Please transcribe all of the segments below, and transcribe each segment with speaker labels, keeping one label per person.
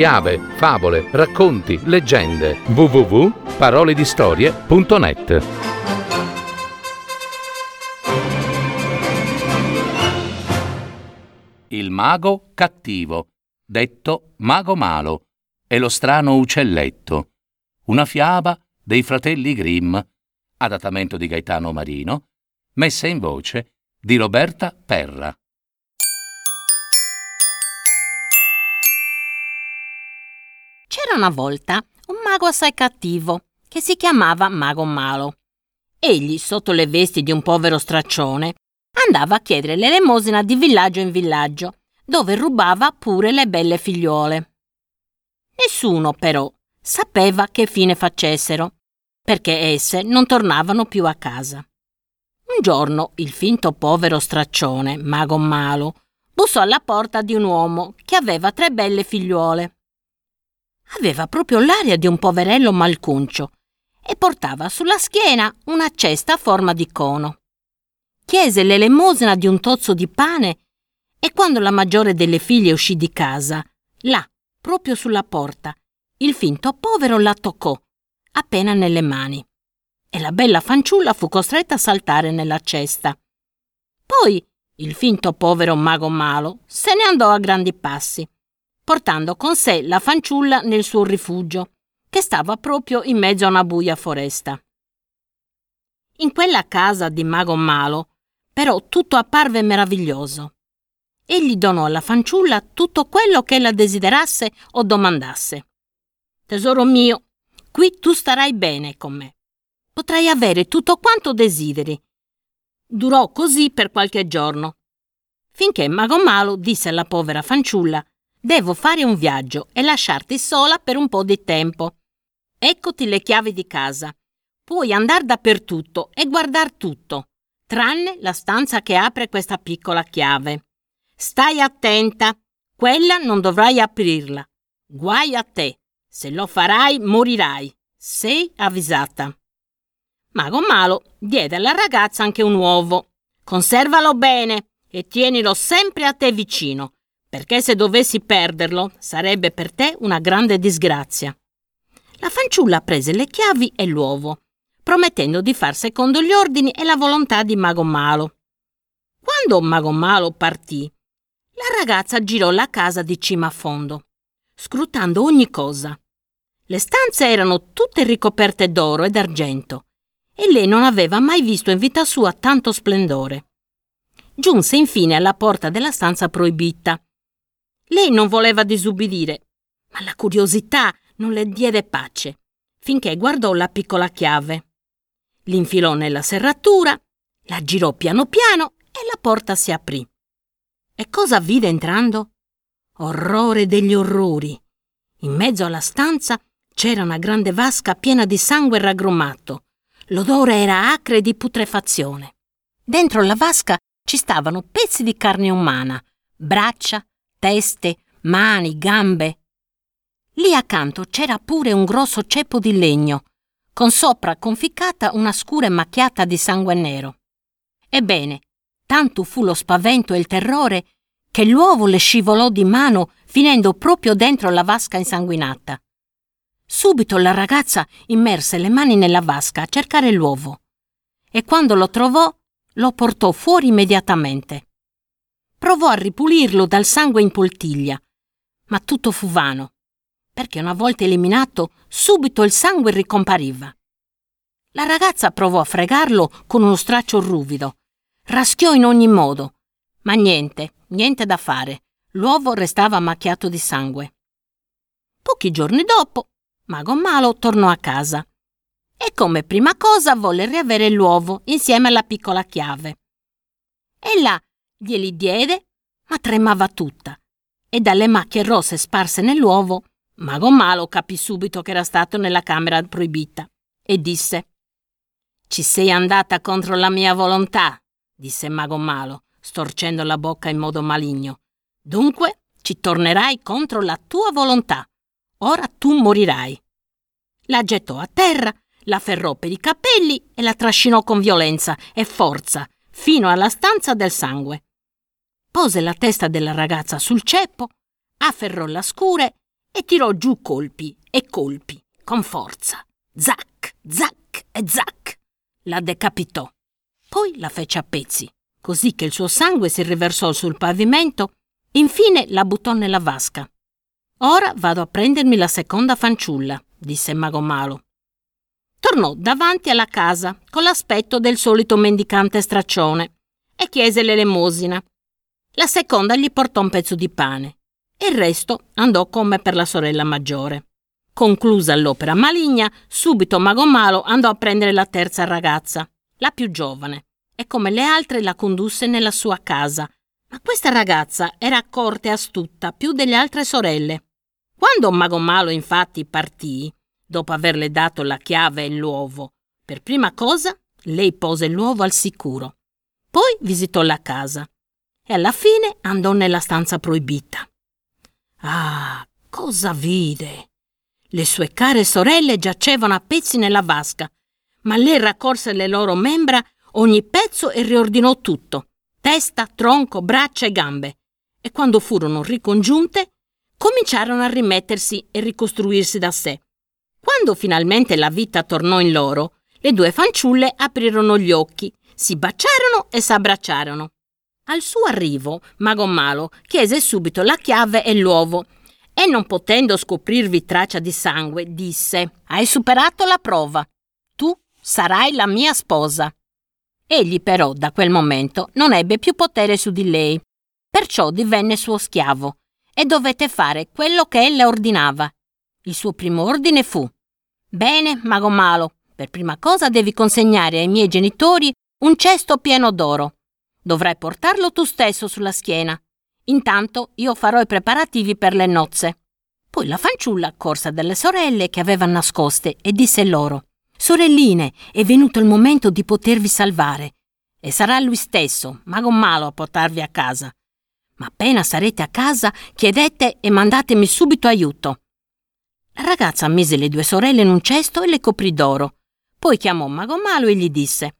Speaker 1: fiabe, favole, racconti, leggende. www.paroledistorie.net Il mago cattivo, detto mago malo, e lo strano uccelletto. Una fiaba dei fratelli Grimm, adattamento di Gaetano Marino, messa in voce di Roberta Perra.
Speaker 2: C'era una volta un mago assai cattivo che si chiamava Mago Malo. Egli, sotto le vesti di un povero straccione, andava a chiedere l'elemosina di villaggio in villaggio, dove rubava pure le belle figliuole. Nessuno, però, sapeva che fine facessero, perché esse non tornavano più a casa. Un giorno il finto povero straccione, Mago Malo, bussò alla porta di un uomo che aveva tre belle figliuole. Aveva proprio l'aria di un poverello malcuncio e portava sulla schiena una cesta a forma di cono. Chiese l'elemosina di un tozzo di pane e quando la maggiore delle figlie uscì di casa, là, proprio sulla porta, il finto povero la toccò, appena nelle mani, e la bella fanciulla fu costretta a saltare nella cesta. Poi il finto povero mago malo se ne andò a grandi passi portando con sé la fanciulla nel suo rifugio, che stava proprio in mezzo a una buia foresta. In quella casa di Mago Malo, però tutto apparve meraviglioso. Egli donò alla fanciulla tutto quello che ella desiderasse o domandasse. Tesoro mio, qui tu starai bene con me. Potrai avere tutto quanto desideri. Durò così per qualche giorno, finché Mago Malo disse alla povera fanciulla Devo fare un viaggio e lasciarti sola per un po' di tempo. Eccoti le chiavi di casa. Puoi andare dappertutto e guardare tutto, tranne la stanza che apre questa piccola chiave. Stai attenta, quella non dovrai aprirla. Guai a te. Se lo farai, morirai. Sei avvisata. Mago Malo diede alla ragazza anche un uovo. Conservalo bene e tienilo sempre a te vicino perché se dovessi perderlo sarebbe per te una grande disgrazia. La fanciulla prese le chiavi e l'uovo, promettendo di far secondo gli ordini e la volontà di Mago Malo. Quando Mago Malo partì, la ragazza girò la casa di cima a fondo, scrutando ogni cosa. Le stanze erano tutte ricoperte d'oro e d'argento, e lei non aveva mai visto in vita sua tanto splendore. Giunse infine alla porta della stanza proibita lei non voleva disubbidire, ma la curiosità non le diede pace, finché guardò la piccola chiave. L'infilò nella serratura, la girò piano piano e la porta si aprì. E cosa vide entrando? Orrore degli orrori. In mezzo alla stanza c'era una grande vasca piena di sangue raggrumato. L'odore era acre di putrefazione. Dentro la vasca ci stavano pezzi di carne umana, braccia, teste, mani, gambe. Lì accanto c'era pure un grosso ceppo di legno, con sopra conficcata una scura macchiata di sangue nero. Ebbene, tanto fu lo spavento e il terrore che l'uovo le scivolò di mano finendo proprio dentro la vasca insanguinata. Subito la ragazza immerse le mani nella vasca a cercare l'uovo e quando lo trovò lo portò fuori immediatamente. Provò a ripulirlo dal sangue in poltiglia, ma tutto fu vano, perché una volta eliminato subito il sangue ricompariva. La ragazza provò a fregarlo con uno straccio ruvido, raschiò in ogni modo, ma niente, niente da fare, l'uovo restava macchiato di sangue. Pochi giorni dopo, Mago Malo tornò a casa e come prima cosa volle riavere l'uovo insieme alla piccola chiave. Ella glieli diede, ma tremava tutta. E dalle macchie rosse sparse nell'uovo, Mago Malo capì subito che era stato nella camera proibita e disse: Ci sei andata contro la mia volontà, disse Mago Malo, storcendo la bocca in modo maligno. Dunque ci tornerai contro la tua volontà. Ora tu morirai. La gettò a terra, la ferrò per i capelli e la trascinò con violenza e forza fino alla stanza del sangue pose la testa della ragazza sul ceppo, afferrò la scure e tirò giù colpi e colpi, con forza. Zac, zac e zac. La decapitò. Poi la fece a pezzi, così che il suo sangue si riversò sul pavimento. Infine la buttò nella vasca. Ora vado a prendermi la seconda fanciulla, disse Mago Malo. Tornò davanti alla casa con l'aspetto del solito mendicante straccione e chiese l'elemosina. La seconda gli portò un pezzo di pane e il resto andò come per la sorella maggiore. Conclusa l'opera maligna, subito Mago Malo andò a prendere la terza ragazza la più giovane, e come le altre la condusse nella sua casa. Ma questa ragazza era accorta e astuta più delle altre sorelle. Quando Mago Malo infatti partì, dopo averle dato la chiave e l'uovo, per prima cosa lei pose l'uovo al sicuro. Poi visitò la casa e alla fine andò nella stanza proibita. Ah, cosa vide! Le sue care sorelle giacevano a pezzi nella vasca ma lei raccolse le loro membra ogni pezzo e riordinò tutto, testa, tronco, braccia e gambe, e quando furono ricongiunte, cominciarono a rimettersi e ricostruirsi da sé. Quando finalmente la vita tornò in loro, le due fanciulle aprirono gli occhi, si baciarono e s'abbracciarono. Al suo arrivo, Mago Malo chiese subito la chiave e l'uovo e non potendo scoprirvi traccia di sangue, disse: Hai superato la prova. Tu sarai la mia sposa. Egli però da quel momento non ebbe più potere su di lei, perciò divenne suo schiavo e dovette fare quello che ella ordinava. Il suo primo ordine fu Bene, mago malo, per prima cosa devi consegnare ai miei genitori un cesto pieno d'oro. Dovrai portarlo tu stesso sulla schiena. Intanto io farò i preparativi per le nozze. Poi la fanciulla accorse delle sorelle che aveva nascoste e disse loro Sorelline, è venuto il momento di potervi salvare. E sarà lui stesso, mago malo, a portarvi a casa. Ma appena sarete a casa, chiedete e mandatemi subito aiuto. La ragazza mise le due sorelle in un cesto e le coprì d'oro. Poi chiamò Mago Malo e gli disse: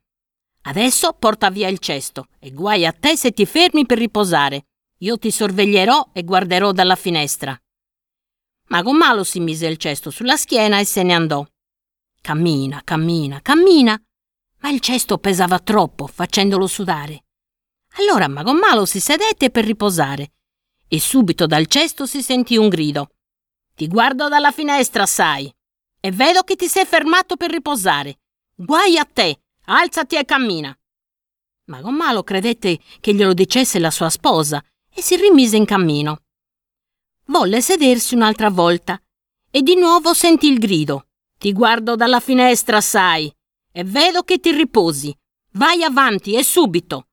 Speaker 2: Adesso porta via il cesto e guai a te se ti fermi per riposare. Io ti sorveglierò e guarderò dalla finestra. Mago Malo si mise il cesto sulla schiena e se ne andò. Cammina, cammina, cammina, ma il cesto pesava troppo, facendolo sudare. Allora Mago Malo si sedette per riposare e subito dal cesto si sentì un grido. Ti guardo dalla finestra, sai, e vedo che ti sei fermato per riposare. Guai a te, alzati e cammina. Mago Malo credette che glielo dicesse la sua sposa e si rimise in cammino. Volle sedersi un'altra volta e di nuovo sentì il grido. Ti guardo dalla finestra, sai, e vedo che ti riposi. Vai avanti e subito.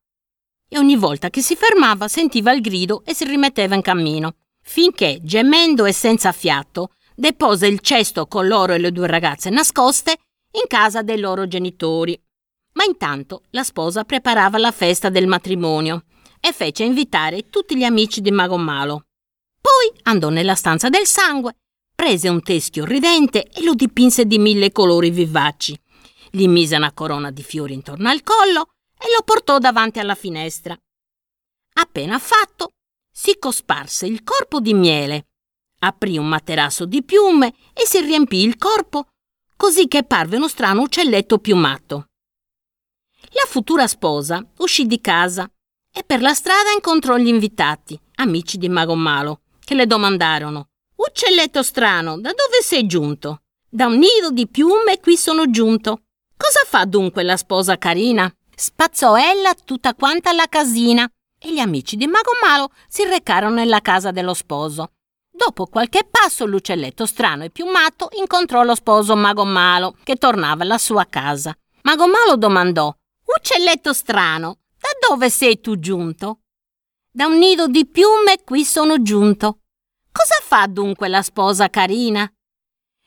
Speaker 2: E ogni volta che si fermava sentiva il grido e si rimetteva in cammino, finché, gemendo e senza fiato, depose il cesto con l'oro e le due ragazze nascoste in casa dei loro genitori. Ma intanto la sposa preparava la festa del matrimonio e fece invitare tutti gli amici di Mago Malo. Poi andò nella stanza del sangue prese un teschio ridente e lo dipinse di mille colori vivaci. Gli mise una corona di fiori intorno al collo e lo portò davanti alla finestra. Appena fatto, si cosparse il corpo di miele, aprì un materasso di piume e si riempì il corpo, così che parve uno strano uccelletto piumato. La futura sposa uscì di casa e per la strada incontrò gli invitati, amici di Mago Malo, che le domandarono Uccelletto strano, da dove sei giunto? Da un nido di piume qui sono giunto. Cosa fa dunque la sposa carina? Spazzò ella tutta quanta la casina e gli amici di Mago Malo si recarono nella casa dello sposo. Dopo qualche passo l'uccelletto strano e piumato incontrò lo sposo Mago Malo che tornava alla sua casa. Mago Malo domandò: Uccelletto strano, da dove sei tu giunto? Da un nido di piume qui sono giunto. Cosa fa dunque la sposa carina?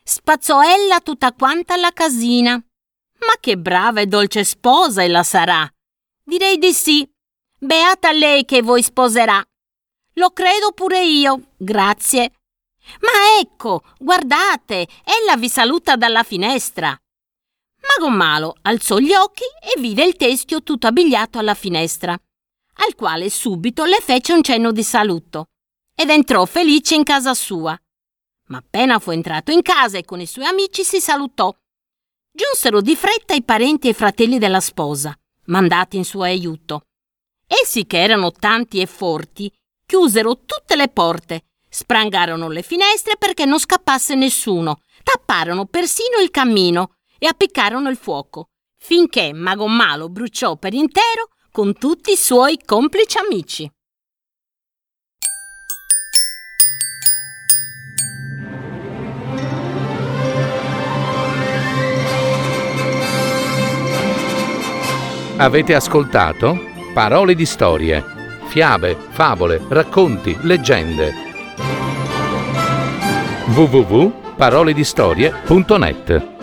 Speaker 2: Spazzò ella tutta quanta la casina. Ma che brava e dolce sposa ella sarà. Direi di sì. Beata lei che voi sposerà. Lo credo pure io, grazie. Ma ecco, guardate, ella vi saluta dalla finestra. Mago Malo alzò gli occhi e vide il teschio tutto abbigliato alla finestra, al quale subito le fece un cenno di saluto ed entrò felice in casa sua. ma appena fu entrato in casa e con i suoi amici si salutò. Giunsero di fretta i parenti e i fratelli della sposa, mandati in suo aiuto. Essi, che erano tanti e forti, chiusero tutte le porte, sprangarono le finestre perché non scappasse nessuno, tapparono persino il cammino e appiccarono il fuoco, finché Mago Malo bruciò per intero con tutti i suoi complici amici.
Speaker 1: Avete ascoltato Parole di storie, fiabe, favole, racconti, leggende. www.paroledistorie.net